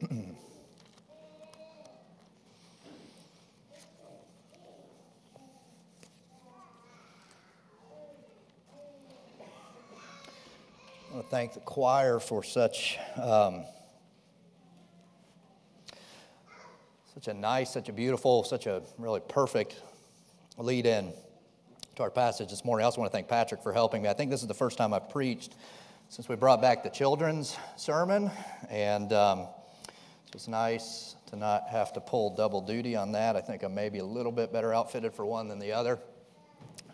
I want to thank the choir for such um, such a nice, such a beautiful, such a really perfect lead in to our passage this morning. I also want to thank Patrick for helping me. I think this is the first time I've preached since we brought back the children's sermon, and um, it's nice to not have to pull double duty on that. I think I'm maybe a little bit better outfitted for one than the other,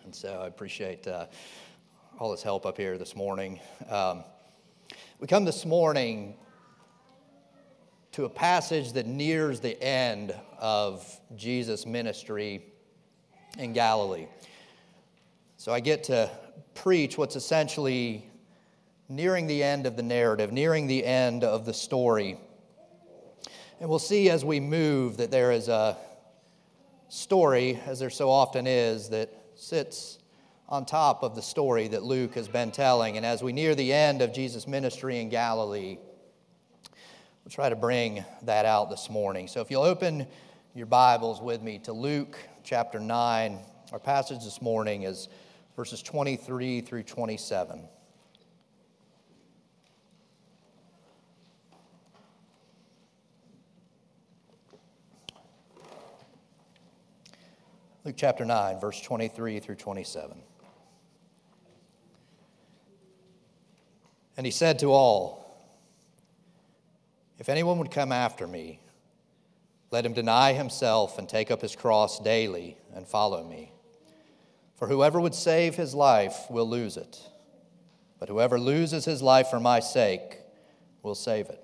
and so I appreciate. Uh, all this help up here this morning. Um, we come this morning to a passage that nears the end of Jesus' ministry in Galilee. So I get to preach what's essentially nearing the end of the narrative, nearing the end of the story. And we'll see as we move that there is a story, as there so often is, that sits on top of the story that Luke has been telling. And as we near the end of Jesus' ministry in Galilee, we'll try to bring that out this morning. So if you'll open your Bibles with me to Luke chapter 9, our passage this morning is verses 23 through 27. Luke chapter 9, verse 23 through 27. And he said to all, If anyone would come after me, let him deny himself and take up his cross daily and follow me. For whoever would save his life will lose it, but whoever loses his life for my sake will save it.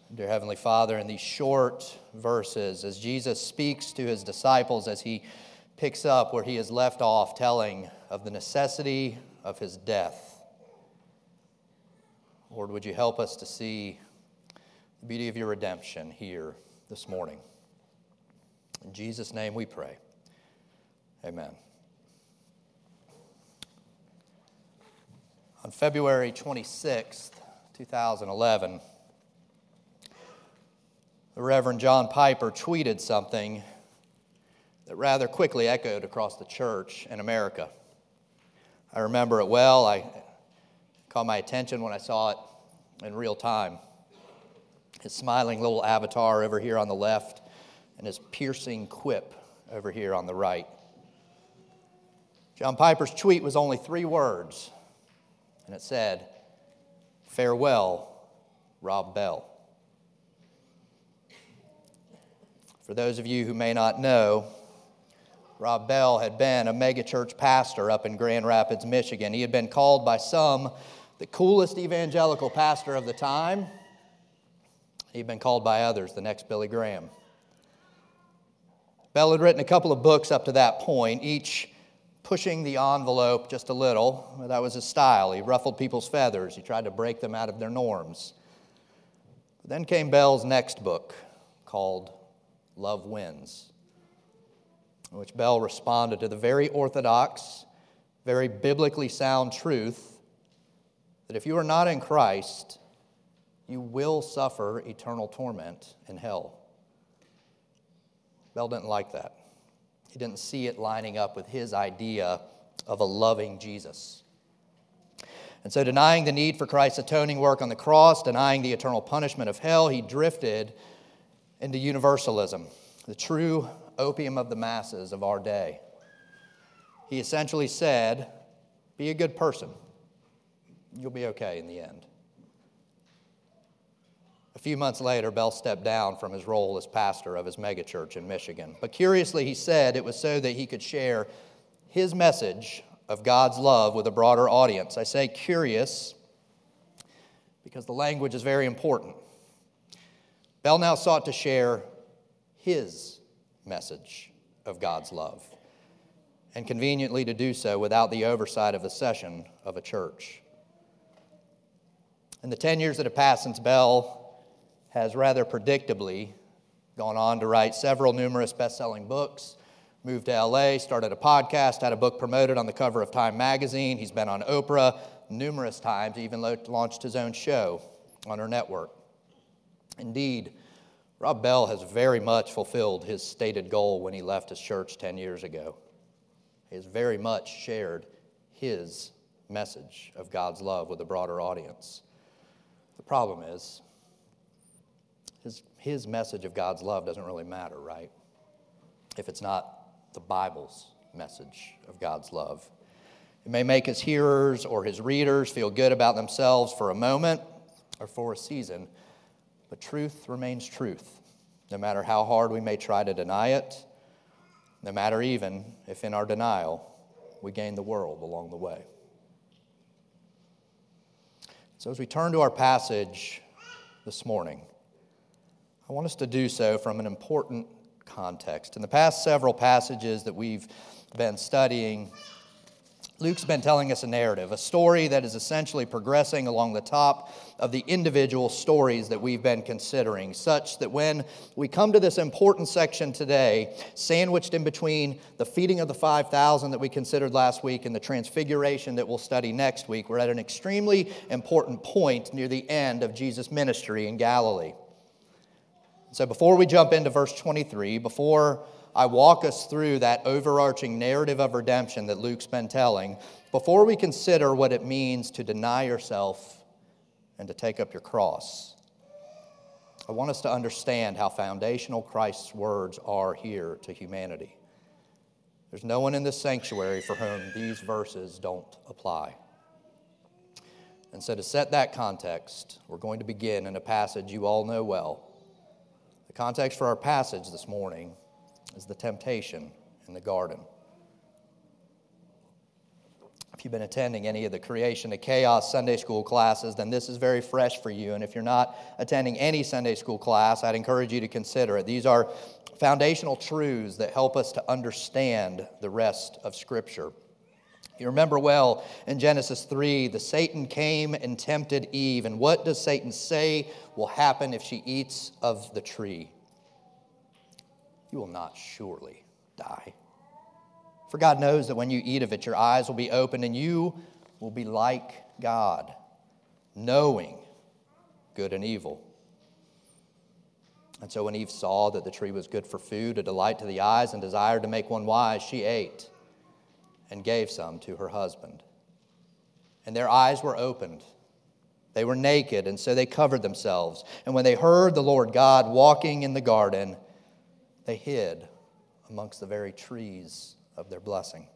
Dear Heavenly Father, in these short verses, as Jesus speaks to his disciples, as he picks up where he has left off, telling of the necessity of his death. Lord, would you help us to see the beauty of your redemption here this morning? In Jesus' name we pray. Amen. On February 26th, 2011, the Reverend John Piper tweeted something that rather quickly echoed across the church in America. I remember it well. I caught my attention when I saw it in real time. His smiling little avatar over here on the left, and his piercing quip over here on the right. John Piper's tweet was only three words, and it said, Farewell, Rob Bell. For those of you who may not know, Rob Bell had been a megachurch pastor up in Grand Rapids, Michigan. He had been called by some the coolest evangelical pastor of the time. He'd been called by others the next Billy Graham. Bell had written a couple of books up to that point, each pushing the envelope just a little. That was his style. He ruffled people's feathers, he tried to break them out of their norms. But then came Bell's next book called Love Wins in which Bell responded to the very orthodox, very biblically sound truth that if you are not in Christ, you will suffer eternal torment in hell. Bell didn't like that. He didn't see it lining up with his idea of a loving Jesus. And so, denying the need for Christ's atoning work on the cross, denying the eternal punishment of hell, he drifted into universalism, the true opium of the masses of our day. He essentially said, Be a good person. You'll be okay in the end. A few months later, Bell stepped down from his role as pastor of his megachurch in Michigan. But curiously, he said it was so that he could share his message of God's love with a broader audience. I say curious because the language is very important. Bell now sought to share his message of God's love, and conveniently to do so without the oversight of the session of a church. In the 10 years that have passed since Bell has rather predictably gone on to write several numerous best selling books, moved to LA, started a podcast, had a book promoted on the cover of Time magazine. He's been on Oprah numerous times, even launched his own show on her network. Indeed, Rob Bell has very much fulfilled his stated goal when he left his church 10 years ago. He has very much shared his message of God's love with a broader audience. The problem is, his, his message of God's love doesn't really matter, right? If it's not the Bible's message of God's love. It may make his hearers or his readers feel good about themselves for a moment or for a season, but truth remains truth, no matter how hard we may try to deny it, no matter even if in our denial we gain the world along the way. So, as we turn to our passage this morning, I want us to do so from an important context. In the past several passages that we've been studying, Luke's been telling us a narrative, a story that is essentially progressing along the top of the individual stories that we've been considering, such that when we come to this important section today, sandwiched in between the feeding of the 5,000 that we considered last week and the transfiguration that we'll study next week, we're at an extremely important point near the end of Jesus' ministry in Galilee. So before we jump into verse 23, before I walk us through that overarching narrative of redemption that Luke's been telling, before we consider what it means to deny yourself and to take up your cross, I want us to understand how foundational Christ's words are here to humanity. There's no one in this sanctuary for whom these verses don't apply. And so, to set that context, we're going to begin in a passage you all know well the context for our passage this morning is the temptation in the garden. If you've been attending any of the Creation to Chaos Sunday school classes, then this is very fresh for you. And if you're not attending any Sunday school class, I'd encourage you to consider it. These are foundational truths that help us to understand the rest of Scripture. You remember well in Genesis 3, the Satan came and tempted Eve. And what does Satan say will happen if she eats of the tree? You will not surely die. For God knows that when you eat of it, your eyes will be opened and you will be like God, knowing good and evil. And so when Eve saw that the tree was good for food, a delight to the eyes, and desired to make one wise, she ate and gave some to her husband. And their eyes were opened. They were naked, and so they covered themselves. And when they heard the Lord God walking in the garden, they hid amongst the very trees of their blessing.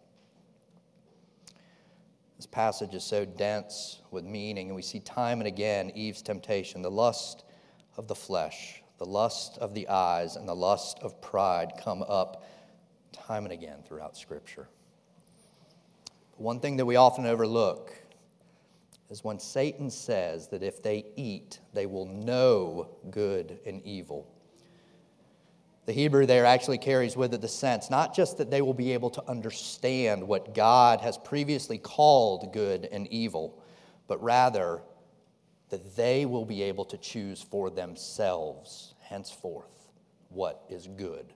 This passage is so dense with meaning, and we see time and again Eve's temptation, the lust of the flesh, the lust of the eyes, and the lust of pride come up time and again throughout Scripture. One thing that we often overlook is when Satan says that if they eat, they will know good and evil. The Hebrew there actually carries with it the sense not just that they will be able to understand what God has previously called good and evil, but rather that they will be able to choose for themselves henceforth what is good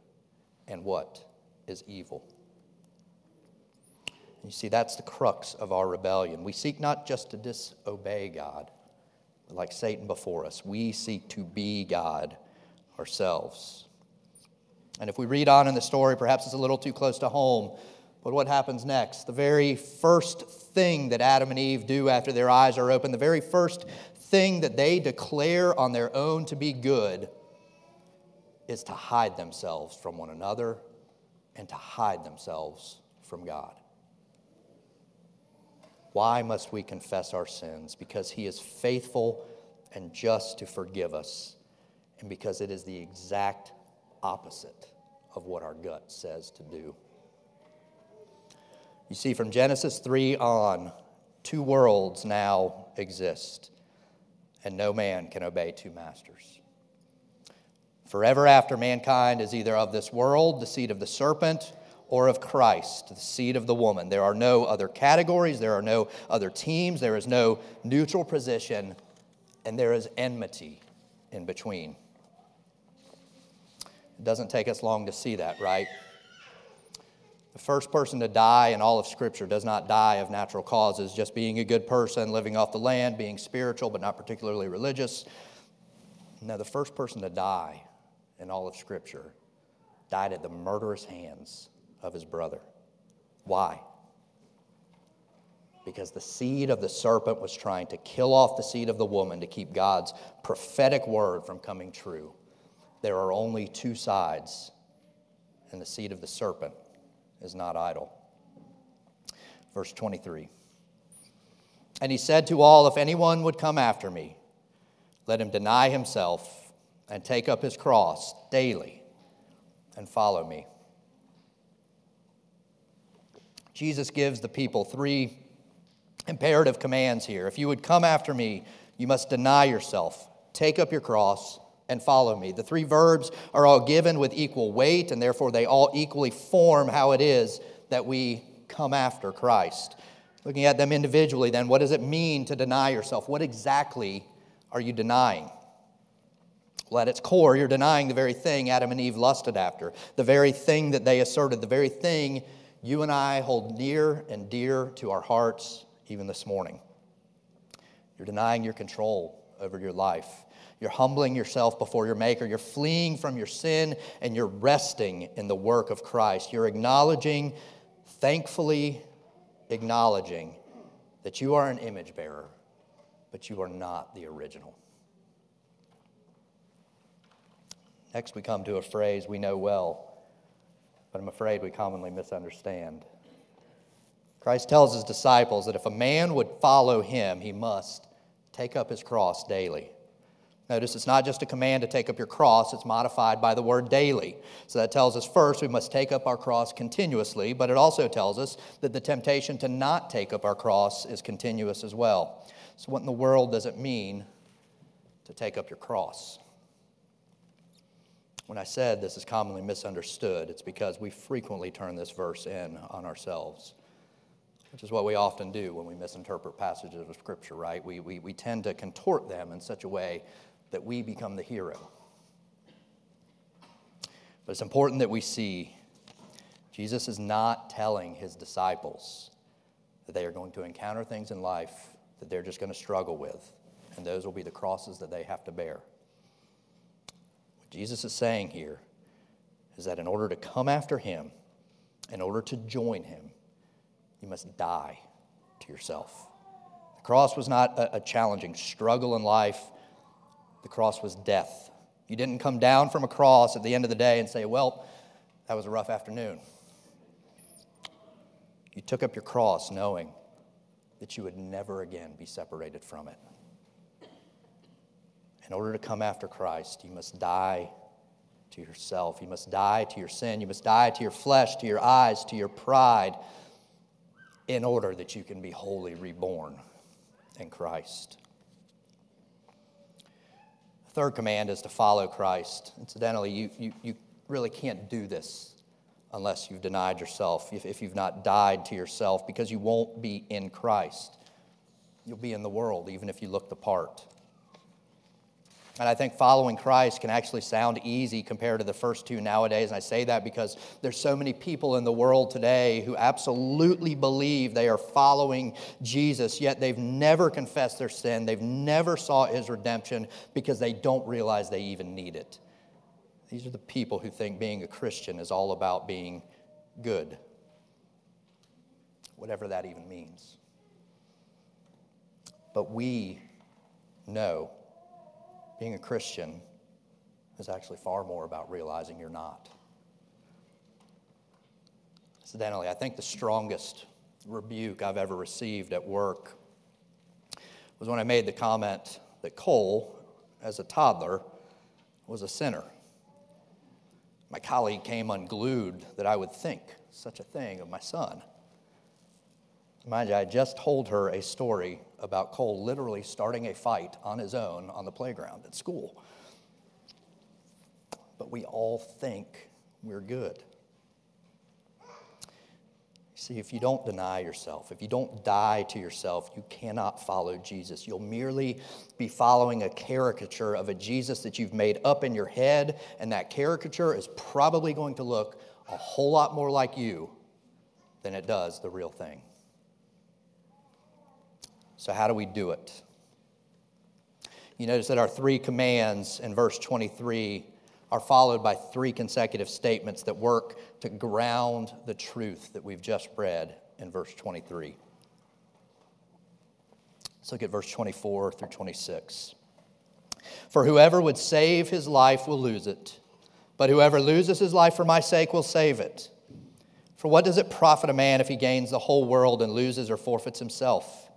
and what is evil. You see, that's the crux of our rebellion. We seek not just to disobey God, but like Satan before us, we seek to be God ourselves. And if we read on in the story, perhaps it's a little too close to home, but what happens next? The very first thing that Adam and Eve do after their eyes are open, the very first thing that they declare on their own to be good, is to hide themselves from one another and to hide themselves from God. Why must we confess our sins? Because he is faithful and just to forgive us, and because it is the exact opposite of what our gut says to do. You see, from Genesis 3 on, two worlds now exist, and no man can obey two masters. Forever after, mankind is either of this world, the seed of the serpent, or of Christ, the seed of the woman. There are no other categories, there are no other teams, there is no neutral position, and there is enmity in between. It doesn't take us long to see that, right? The first person to die in all of Scripture does not die of natural causes, just being a good person, living off the land, being spiritual but not particularly religious. No, the first person to die in all of Scripture died at the murderous hands of his brother. Why? Because the seed of the serpent was trying to kill off the seed of the woman to keep God's prophetic word from coming true. There are only two sides, and the seed of the serpent is not idle. Verse 23. And he said to all, If anyone would come after me, let him deny himself and take up his cross daily and follow me. Jesus gives the people three imperative commands here. If you would come after me, you must deny yourself, take up your cross, and follow me. The three verbs are all given with equal weight, and therefore they all equally form how it is that we come after Christ. Looking at them individually, then, what does it mean to deny yourself? What exactly are you denying? Well, at its core, you're denying the very thing Adam and Eve lusted after, the very thing that they asserted, the very thing you and I hold near and dear to our hearts even this morning. You're denying your control over your life. You're humbling yourself before your Maker. You're fleeing from your sin and you're resting in the work of Christ. You're acknowledging, thankfully acknowledging, that you are an image bearer, but you are not the original. Next, we come to a phrase we know well but I'm afraid we commonly misunderstand. Christ tells his disciples that if a man would follow him, he must take up his cross daily. Notice it's not just a command to take up your cross, it's modified by the word daily. So that tells us first we must take up our cross continuously, but it also tells us that the temptation to not take up our cross is continuous as well. So, what in the world does it mean to take up your cross? When I said this is commonly misunderstood, it's because we frequently turn this verse in on ourselves, which is what we often do when we misinterpret passages of Scripture, right? We, we, we tend to contort them in such a way that we become the hero. But it's important that we see Jesus is not telling his disciples that they are going to encounter things in life that they're just going to struggle with, and those will be the crosses that they have to bear. What Jesus is saying here is that in order to come after him, in order to join him, you must die to yourself. The cross was not a, challenging struggle in life, the cross was death. You didn't come down from a cross at the end of the day and say, Well, that was a rough afternoon. You took up your cross knowing that you would never again be separated from it. In order to come after Christ, you must die to yourself. You must die to your sin. You must die to your flesh, to your eyes, to your pride, in order that you can be wholly reborn in Christ. Third command is to follow Christ. Incidentally, you, you, you really can't do this unless you've denied yourself, if, if you've not died to yourself, because you won't be in Christ. You'll be in the world, even if you look the part. And I think following Christ can actually sound easy compared to the first two nowadays. And I say that because there's so many people in the world today who absolutely believe they are following Jesus, yet they've never confessed their sin. They've never sought his redemption because they don't realize they even need it. These are the people who think being a Christian is all about being good, whatever that even means. But we know being a Christian is actually far more about realizing you're not. Incidentally, I think the strongest rebuke I've ever received at work was when I made the comment that Cole, as a toddler, was a sinner. My colleague came unglued that I would think such a thing of my son. Mind you, I just told her a story about Cole literally starting a fight on his own on the playground at school. but we all think we're good. See, if you don't deny yourself, if you don't die to yourself, you cannot follow Jesus. You'll merely be following a caricature of a Jesus that you've made up in your head, and that caricature is probably going to look a whole lot more like you than it does the real thing. So, how do we do it? You notice that our three commands in verse 23 are followed by three consecutive statements that work to ground the truth that we've just read in verse 23. Let's look at verse 24 through 26. For whoever would save his life will lose it, but whoever loses his life for my sake will save it. For what does it profit a man if he gains the whole world and loses or forfeits himself?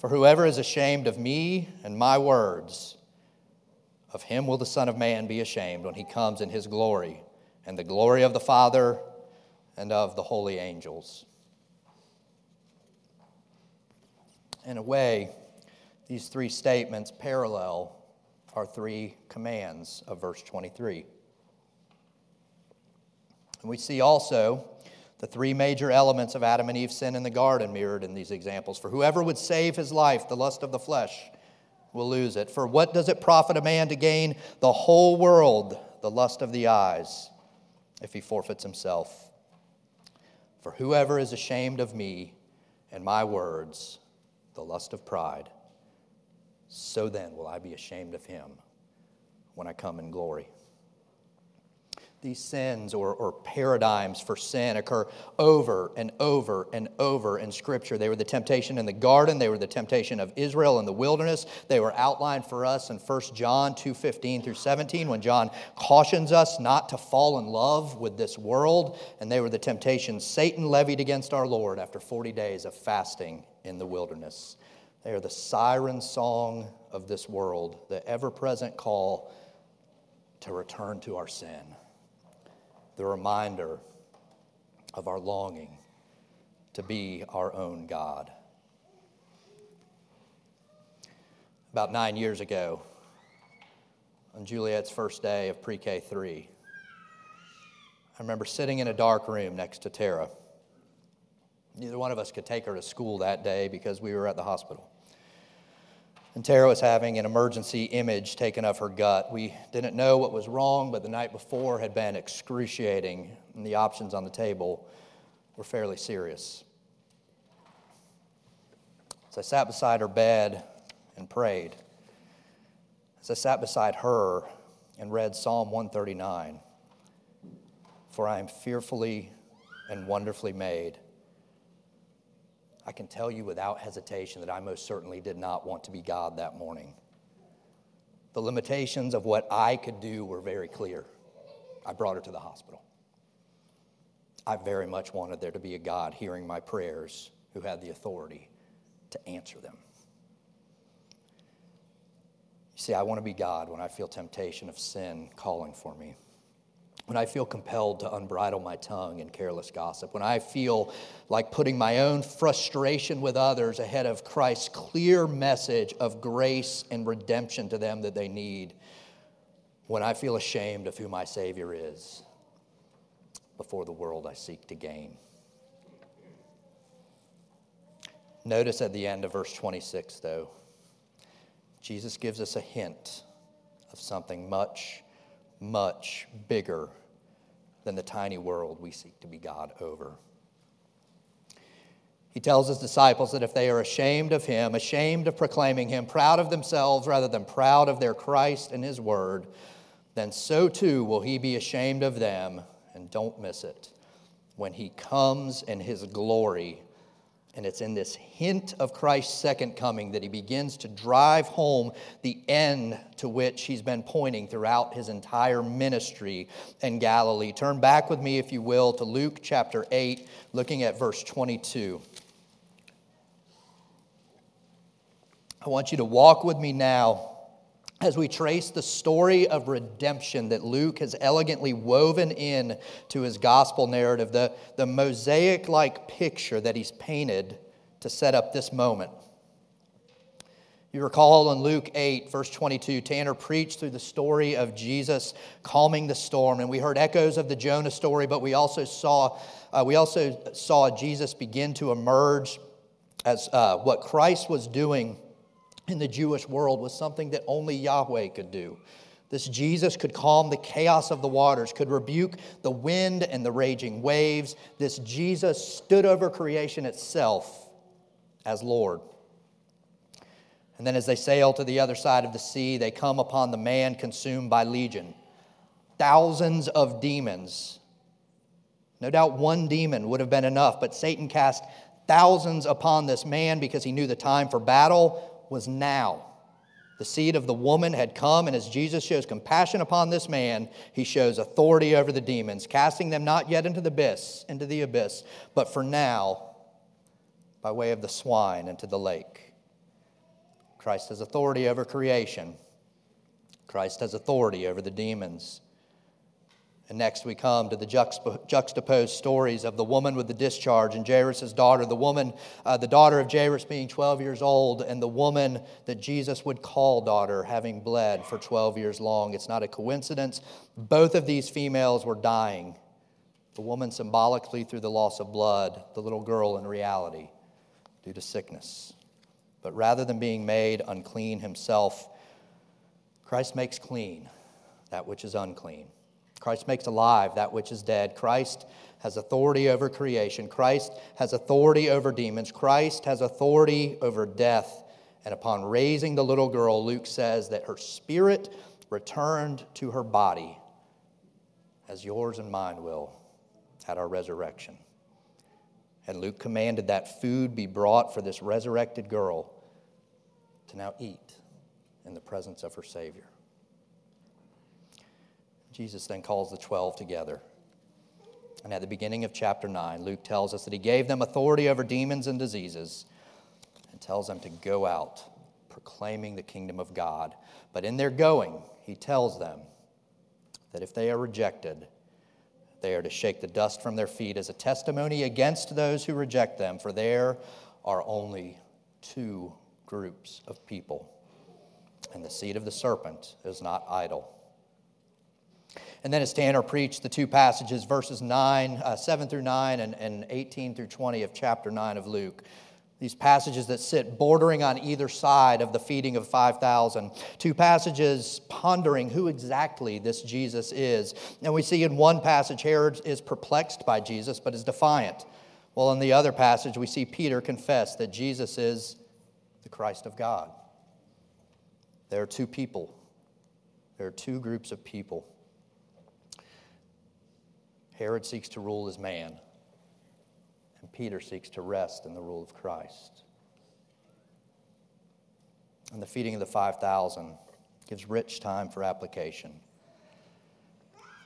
For whoever is ashamed of me and my words, of him will the Son of Man be ashamed when he comes in his glory and the glory of the Father and of the holy angels. In a way, these three statements parallel our three commands of verse 23. And we see also the three major elements of Adam and Eve's sin in the garden mirrored in these examples. For whoever would save his life, the lust of the flesh, will lose it. For what does it profit a man to gain the whole world, the lust of the eyes, if he forfeits himself? For whoever is ashamed of me and my words, the lust of pride, so then will I be ashamed of him when I come in glory these sins or, or paradigms for sin occur over and over and over in Scripture. They were the temptation in the garden, they were the temptation of Israel in the wilderness. They were outlined for us in 1 John 2 15 through 17 when John cautions us not to fall in love with this world. And they were the temptations Satan levied against our Lord after 40 days of fasting in the wilderness. They are the siren song of this world, the ever present call to return to our sin the reminder of our longing to be our own God. About nine years ago, on Juliet's first day of pre K 3, I remember sitting in a dark room next to Tara. Neither one of us could take her to school that day because we were at the hospital. And Tara was having an emergency image taken of her gut. We didn't know what was wrong, but the night before had been excruciating, and the options on the table were fairly serious. As I sat beside her bed and prayed, as I sat beside her and read Psalm 139, For I am fearfully and wonderfully made. I can tell you without hesitation that I most certainly did not want to be God that morning. The limitations of what I could do were very clear. I brought her to the hospital. I very much wanted there to be a God hearing my prayers who had the authority to answer them. You see, I want to be God when I feel temptation of sin calling for me when I feel compelled to unbridle my tongue in careless gossip, when I feel like putting my own frustration with others ahead of Christ's clear message of grace and redemption to them that they need, when I feel ashamed of who my Savior is before the world I seek to gain. Notice at the end of verse 26, though, Jesus gives us a hint of something much, much bigger than the tiny world we seek to be God over. He tells his disciples that if they are ashamed of him, ashamed of proclaiming him, proud of themselves rather than proud of their Christ and his word, then so too will he be ashamed of them, and don't miss it, when he comes in his glory and it's in this hint of Christ's second coming that he begins to drive home the end to which he's been pointing throughout his entire ministry in Galilee. Turn back with me, if you will, to Luke chapter 8, looking at verse 22. I want you to walk with me now as we trace the story of redemption that Luke has elegantly woven in to his gospel narrative, the, the mosaic like picture that he's painted to set up this moment. You recall in Luke 8, verse 22, Tanner preached through the story of Jesus calming the storm, and we heard echoes of the Jonah story, but we also saw, uh, we also saw Jesus begin to emerge as uh, what Christ was doing in the Jewish world was something that only Yahweh could do. This Jesus could calm the chaos of the waters, could rebuke the wind and the raging waves. This Jesus stood over creation itself as Lord. And then as they sail to the other side of the sea, they come upon the man consumed by legion. Thousands of demons. No doubt one demon would have been enough, but Satan cast thousands upon this man because he knew the time for battle was now. The seed of the woman had come, and as Jesus shows compassion upon this man, he shows authority over the demons, casting them not yet into the abyss, into the abyss, but for now, by way of the swine into the lake. Christ has authority over creation. Christ has authority over the demons. And next we come to the juxtaposed stories of the woman with the discharge and Jairus' daughter, the woman, uh, the daughter of Jairus being 12 years old, and the woman that Jesus would call daughter having bled for 12 years long. It's not a coincidence. Both of these females were dying. The woman symbolically through the loss of blood, the little girl in reality due to sickness. But rather than being made unclean himself, Christ makes clean that which is unclean. Christ makes alive that which is dead. Christ has authority over creation. Christ has authority over demons. Christ has authority over death. And upon raising the little girl, Luke says that her spirit returned to her body, as yours and mine will at our resurrection. And Luke commanded that food be brought for this resurrected girl to now eat in the presence of her Savior. Jesus then calls the 12 together. And at the beginning of chapter 9, Luke tells us that he gave them authority over demons and diseases and tells them to go out proclaiming the kingdom of God. But in their going, he tells them that if they are rejected, they are to shake the dust from their feet as a testimony against those who reject them, for there are only two groups of people, and the seed of the serpent is not idle. And then as Tanner preached the two passages, verses 9, uh, 7 through 9 and, and 18 through 20 of chapter 9 of Luke, these passages that sit bordering on either side of the feeding of 5,000. Two passages pondering who exactly this Jesus is. And we see in one passage, Herod is perplexed by Jesus, but is defiant. Well, in the other passage, we see Peter confess that Jesus is the Christ of God. There are two people, there are two groups of people. Herod seeks to rule as man and Peter seeks to rest in the rule of Christ. And the feeding of the 5,000 gives rich time for application.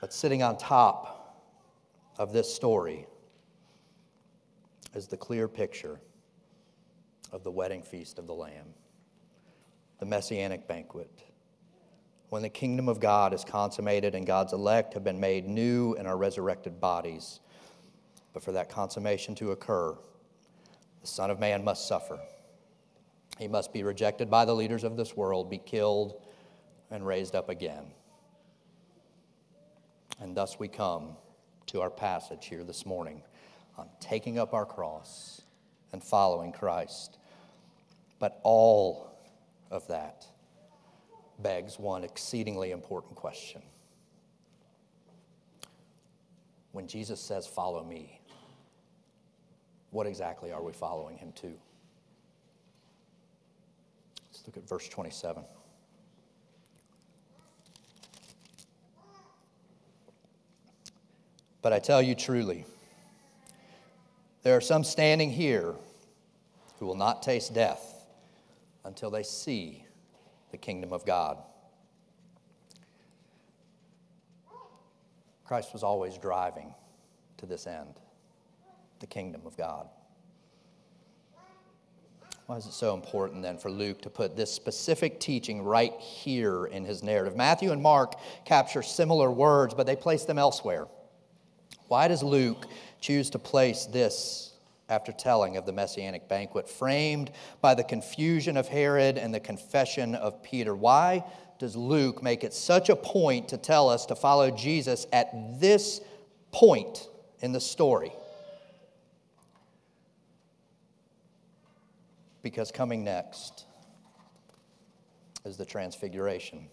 But sitting on top of this story is the clear picture of the wedding feast of the Lamb, the messianic banquet. When the kingdom of God is consummated and God's elect have been made new in our resurrected bodies, but for that consummation to occur, the Son of Man must suffer. He must be rejected by the leaders of this world, be killed, and raised up again. And thus we come to our passage here this morning on taking up our cross and following Christ. But all of that begs one exceedingly important question. When Jesus says, Follow me, what exactly are we following him to? Let's look at verse 27. But I tell you truly, there are some standing here who will not taste death until they see the kingdom of God. Christ was always driving to this end the kingdom of God. Why is it so important then for Luke to put this specific teaching right here in his narrative? Matthew and Mark capture similar words, but they place them elsewhere. Why does Luke choose to place this after telling of the messianic banquet, framed by the confusion of Herod and the confession of Peter. Why does Luke make it such a point to tell us to follow Jesus at this point in the story? Because coming next is the transfiguration.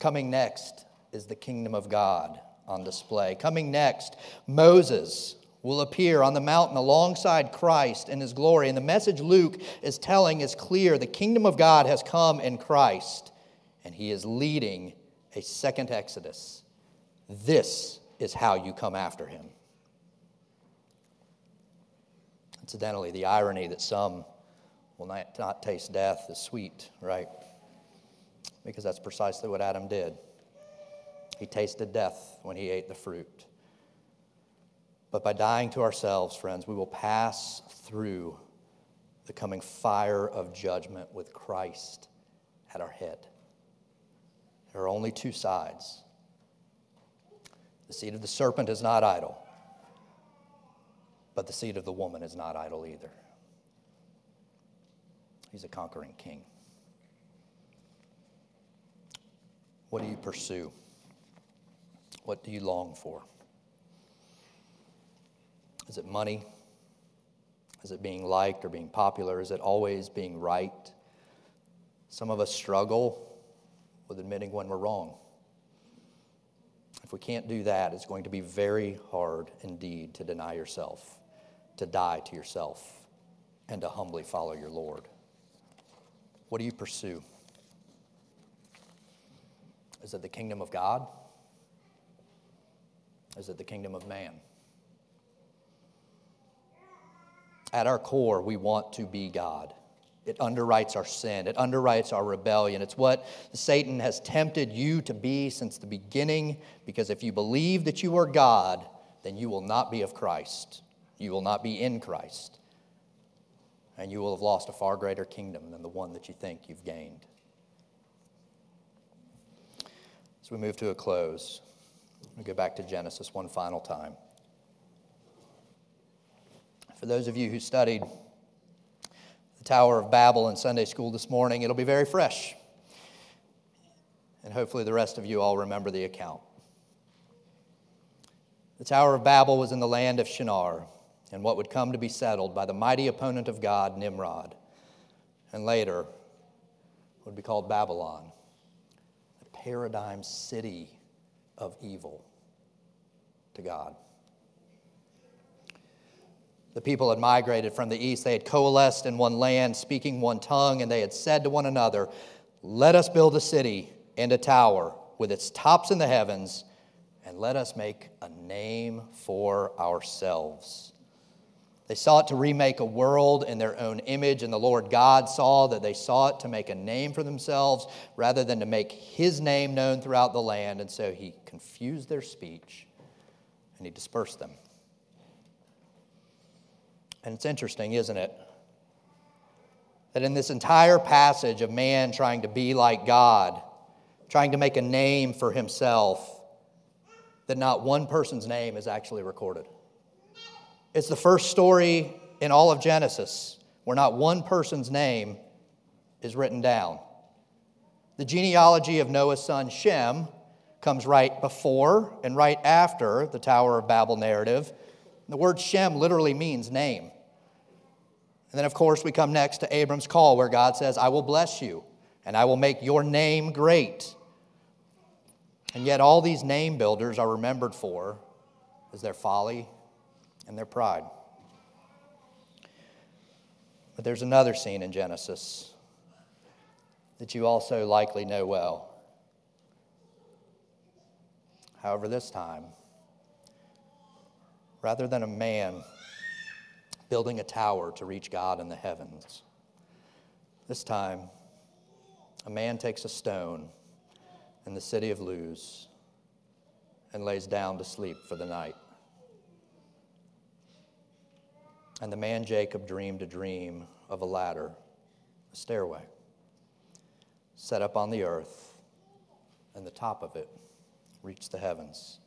Coming next is the kingdom of God on display. Coming next, Moses will appear on the mountain alongside Christ in his glory. And the message Luke is telling is clear the kingdom of God has come in Christ, and he is leading a second Exodus. This is how you come after him. Incidentally, the irony that some will not, not taste death is sweet, right? Because that's precisely what Adam did. He tasted death when he ate the fruit. But by dying to ourselves, friends, we will pass through the coming fire of judgment with Christ at our head. There are only two sides. The seed of the serpent is not idle, but the seed of the woman is not idle either. He's a conquering king. What do you pursue? What do you long for? Is it money? Is it being liked or being popular? Is it always being right? Some of us struggle with admitting when we're wrong. If we can't do that, it's going to be very hard indeed to deny yourself, to die to yourself, and to humbly follow your Lord. What do you pursue? Is it the kingdom of God? Is it the kingdom of man? At our core, we want to be God. It underwrites our sin. It underwrites our rebellion. It's what Satan has tempted you to be since the beginning, because if you believe that you are God, then you will not be of Christ. You will not be in Christ. And you will have lost a far greater kingdom than the one that you think you've gained. As we move to a close, we go back to Genesis one final time. For those of you who studied the Tower of Babel in Sunday school this morning, it'll be very fresh. And hopefully, the rest of you all remember the account. The Tower of Babel was in the land of Shinar, and what would come to be settled by the mighty opponent of God, Nimrod, and later would be called Babylon, the paradigm city of evil to God. The people had migrated from the east. They had coalesced in one land, speaking one tongue, and they had said to one another, Let us build a city and a tower with its tops in the heavens, and let us make a name for ourselves. They sought to remake a world in their own image, and the Lord God saw that they sought to make a name for themselves rather than to make his name known throughout the land, and so he confused their speech and he dispersed them. And it's interesting, isn't it? That in this entire passage of man trying to be like God, trying to make a name for himself, that not one person's name is actually recorded. It's the first story in all of Genesis where not one person's name is written down. The genealogy of Noah's son Shem comes right before and right after the Tower of Babel narrative. The word Shem literally means name. And then, of course, we come next to Abram's call where God says, I will bless you and I will make your name great. And yet, all these name builders are remembered for is their folly and their pride. But there's another scene in Genesis that you also likely know well. However, this time, rather than a man building a tower to reach God in the heavens. This time, a man takes a stone in the city of Luz and lays down to sleep for the night. And the man Jacob dreamed a dream of a ladder, a stairway, set up on the earth, and the top of it reached the heavens.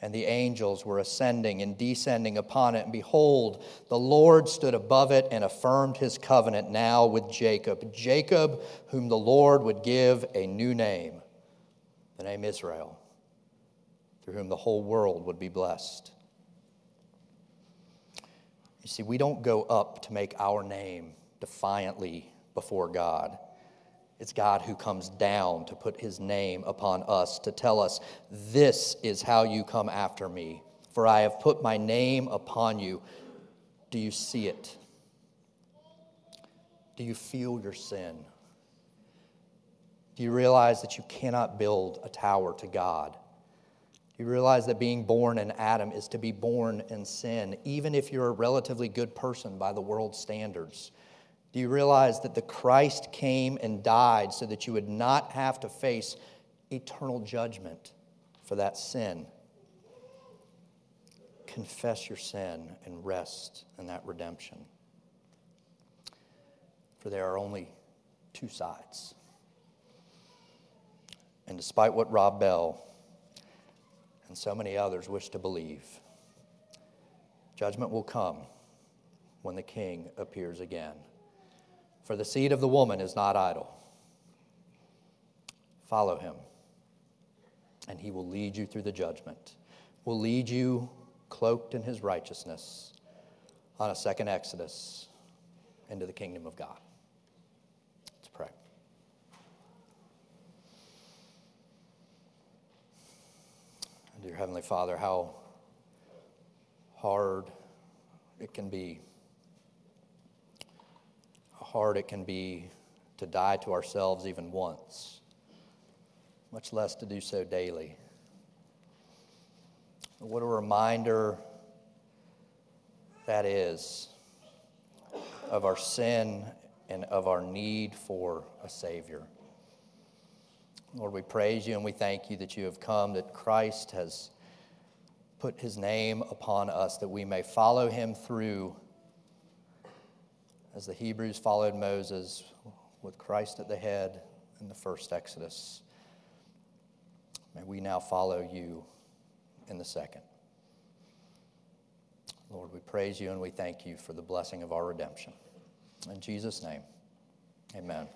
And the angels were ascending and descending upon it. And behold, the Lord stood above it and affirmed his covenant now with Jacob. Jacob, whom the Lord would give a new name, the name Israel, through whom the whole world would be blessed. You see, we don't go up to make our name defiantly before God. It's God who comes down to put his name upon us, to tell us, This is how you come after me, for I have put my name upon you. Do you see it? Do you feel your sin? Do you realize that you cannot build a tower to God? Do you realize that being born in Adam is to be born in sin, even if you're a relatively good person by the world's standards? Do you realize that the Christ came and died so that you would not have to face eternal judgment for that sin? Confess your sin and rest in that redemption. For there are only two sides. And despite what Rob Bell and so many others wish to believe, judgment will come when the King appears again. For the seed of the woman is not idle. Follow him, and he will lead you through the judgment, will lead you cloaked in his righteousness on a second Exodus into the kingdom of God. Let's pray. Dear Heavenly Father, how hard it can be hard it can be to die to ourselves even once, much less to do so daily. What a reminder that is of our sin and of our need for a Savior. Lord, we praise you and we thank you that you have come, that Christ has put his name upon us, that we may follow him through as the Hebrews followed Moses with Christ at the head in the first Exodus. May we now follow you in the second. Lord, we praise you and we thank you for the blessing of our redemption. In Jesus' name, amen.